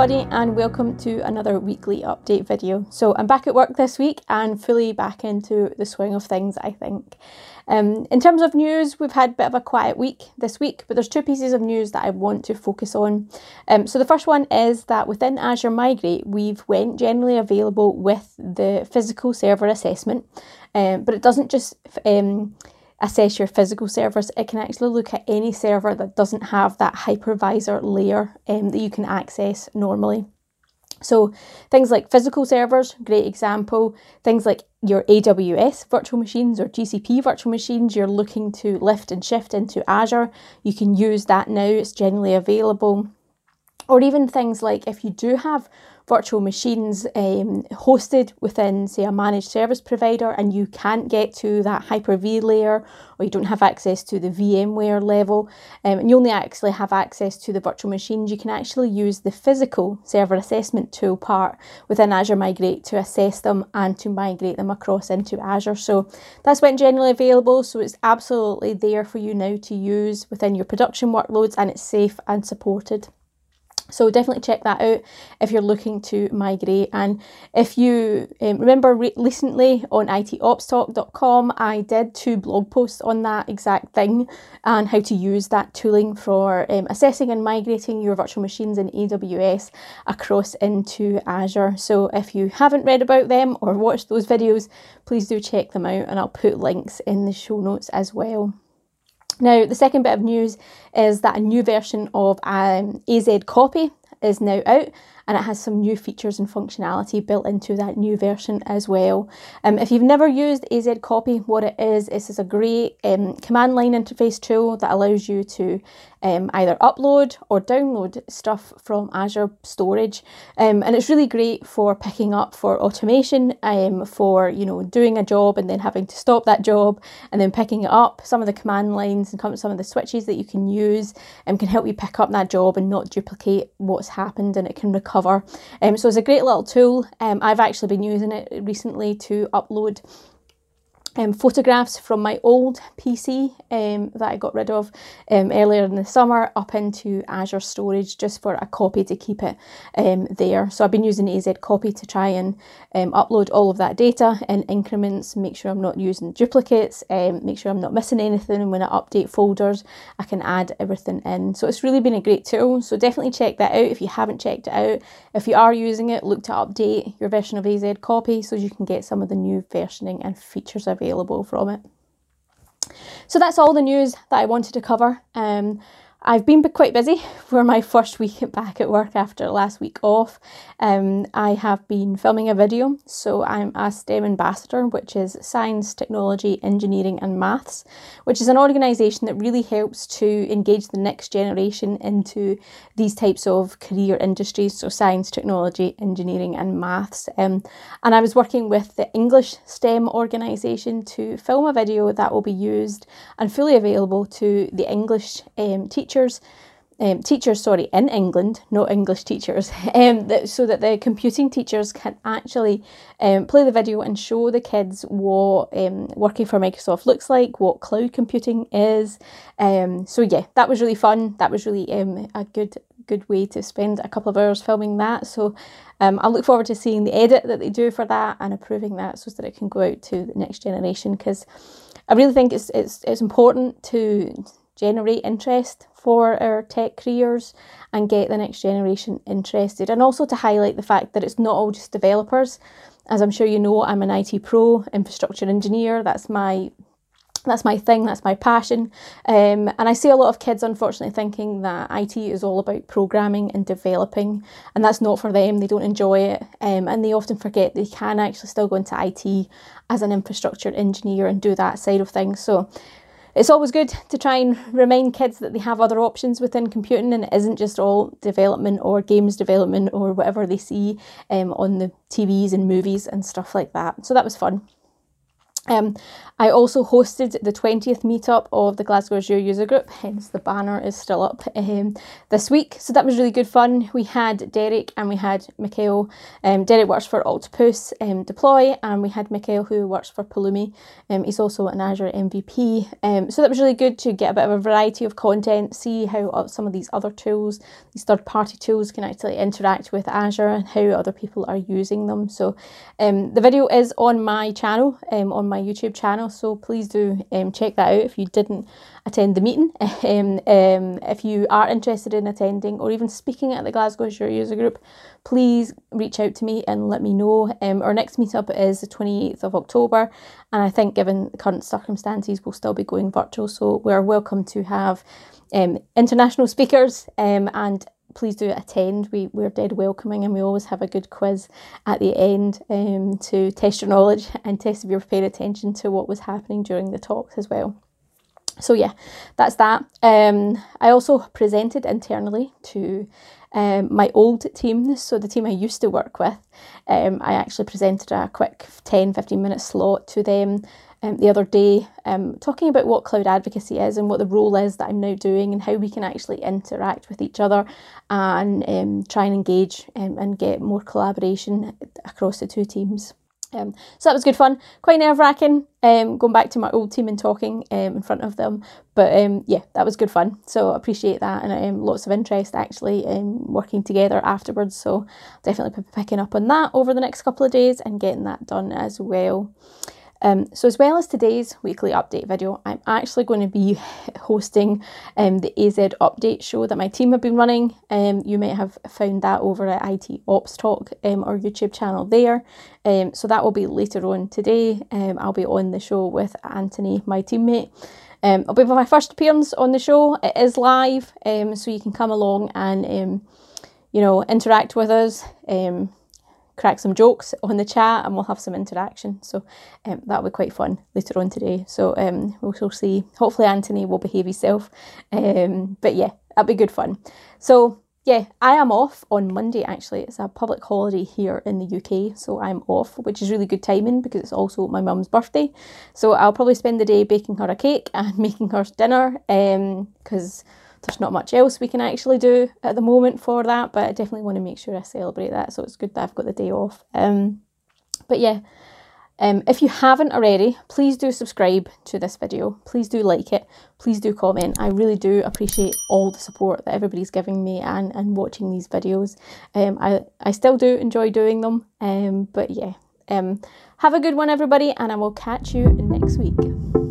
everybody and welcome to another weekly update video. So I'm back at work this week and fully back into the swing of things I think. Um, in terms of news, we've had a bit of a quiet week this week, but there's two pieces of news that I want to focus on. Um, so the first one is that within Azure Migrate, we've went generally available with the physical server assessment, um, but it doesn't just um, assess your physical servers, it can actually look at any server that doesn't have that hypervisor layer um, that you can access normally. So things like physical servers, great example. Things like your AWS virtual machines or GCP virtual machines you're looking to lift and shift into Azure, you can use that now. It's generally available. Or even things like if you do have virtual machines um, hosted within, say, a managed service provider, and you can't get to that Hyper V layer, or you don't have access to the VMware level, um, and you only actually have access to the virtual machines, you can actually use the physical server assessment tool part within Azure Migrate to assess them and to migrate them across into Azure. So that's when generally available. So it's absolutely there for you now to use within your production workloads, and it's safe and supported. So definitely check that out if you're looking to migrate. And if you um, remember re- recently on itopstalk.com, I did two blog posts on that exact thing and how to use that tooling for um, assessing and migrating your virtual machines in AWS across into Azure. So if you haven't read about them or watched those videos, please do check them out and I'll put links in the show notes as well. Now, the second bit of news is that a new version of um, AZ Copy is now out and it has some new features and functionality built into that new version as well. Um, if you've never used AZ Copy, what it is, is a great um, command line interface tool that allows you to um, either upload or download stuff from Azure storage. Um, and it's really great for picking up for automation, um, for you know doing a job and then having to stop that job and then picking it up. Some of the command lines and some of the switches that you can use um, can help you pick up that job and not duplicate what's happened and it can recover. Um, so it's a great little tool. Um, I've actually been using it recently to upload um, photographs from my old PC um, that I got rid of um, earlier in the summer up into Azure storage just for a copy to keep it um, there. So I've been using AZ Copy to try and um, upload all of that data in increments, make sure I'm not using duplicates, um, make sure I'm not missing anything. And when I update folders, I can add everything in. So it's really been a great tool. So definitely check that out if you haven't checked it out. If you are using it, look to update your version of AZ Copy so you can get some of the new versioning and features available available from it. So that's all the news that I wanted to cover. Um, I've been quite busy for my first week back at work after last week off. Um, I have been filming a video, so I'm a STEM ambassador, which is Science, Technology, Engineering and Maths, which is an organisation that really helps to engage the next generation into these types of career industries, so science, technology, engineering and maths. Um, and I was working with the English STEM organisation to film a video that will be used and fully available to the English um, teachers teachers, um, teachers, sorry, in England, not English teachers, um, that, so that the computing teachers can actually um, play the video and show the kids what um, working for Microsoft looks like, what cloud computing is. Um, so yeah, that was really fun. That was really um, a good good way to spend a couple of hours filming that. So I look forward to seeing the edit that they do for that and approving that so that it can go out to the next generation because I really think it's it's it's important to generate interest for our tech careers and get the next generation interested. And also to highlight the fact that it's not all just developers. As I'm sure you know, I'm an IT pro, infrastructure engineer. That's my that's my thing, that's my passion. Um, and I see a lot of kids, unfortunately, thinking that IT is all about programming and developing, and that's not for them. They don't enjoy it, um, and they often forget they can actually still go into IT as an infrastructure engineer and do that side of things. So it's always good to try and remind kids that they have other options within computing and it isn't just all development or games development or whatever they see um, on the TVs and movies and stuff like that. So that was fun. Um, I also hosted the 20th meetup of the Glasgow Azure user group, hence the banner is still up um, this week. So that was really good fun. We had Derek and we had Mikhail. Um, Derek works for Octopus um, Deploy and we had Mikhail who works for Pulumi. Um, he's also an Azure MVP. Um, so that was really good to get a bit of a variety of content, see how some of these other tools, these third party tools can actually interact with Azure and how other people are using them. So the video is on my channel, on my YouTube channel. So please do um, check that out if you didn't attend the meeting. Um, um, if you are interested in attending or even speaking at the Glasgow Azure User Group, please reach out to me and let me know. Um, our next meetup is the 28th of October, and I think given the current circumstances, we'll still be going virtual. So we're welcome to have um, international speakers um, and please do attend. We, we're dead welcoming and we always have a good quiz at the end um, to test your knowledge and test if you're paying attention to what was happening during the talks as well. So yeah, that's that. Um, I also presented internally to um, my old team, so the team I used to work with. Um, I actually presented a quick 10 15 minute slot to them um, the other day, um, talking about what cloud advocacy is and what the role is that I'm now doing and how we can actually interact with each other and um, try and engage um, and get more collaboration across the two teams. Um, so that was good fun. Quite nerve wracking um, going back to my old team and talking in front of them. But yeah, that was good fun. So I appreciate that and lots of interest actually in working together afterwards. So definitely picking up on that over the next couple of days and getting that done as well. Um, so as well as today's weekly update video, I'm actually going to be hosting um, the AZ update show that my team have been running. Um, you may have found that over at IT Ops Talk, um, our YouTube channel there. Um, so that will be later on today. Um, I'll be on the show with Anthony, my teammate. It'll be my first appearance on the show. It is live, so you can come along and you know interact with us. Um, crack some jokes on the chat and we'll have some interaction. So um, that'll be quite fun later on today. So um, we'll, we'll see. Hopefully, Anthony will behave himself. Um, but yeah, that'll be good fun. So yeah, I am off on Monday actually. It's a public holiday here in the UK, so I'm off, which is really good timing because it's also my mum's birthday. So I'll probably spend the day baking her a cake and making her dinner because. Um, there's not much else we can actually do at the moment for that, but I definitely want to make sure I celebrate that. So it's good that I've got the day off. Um, but yeah, um, if you haven't already, please do subscribe to this video. Please do like it. Please do comment. I really do appreciate all the support that everybody's giving me and, and watching these videos. Um, I, I still do enjoy doing them. Um, but yeah, um, have a good one, everybody, and I will catch you next week.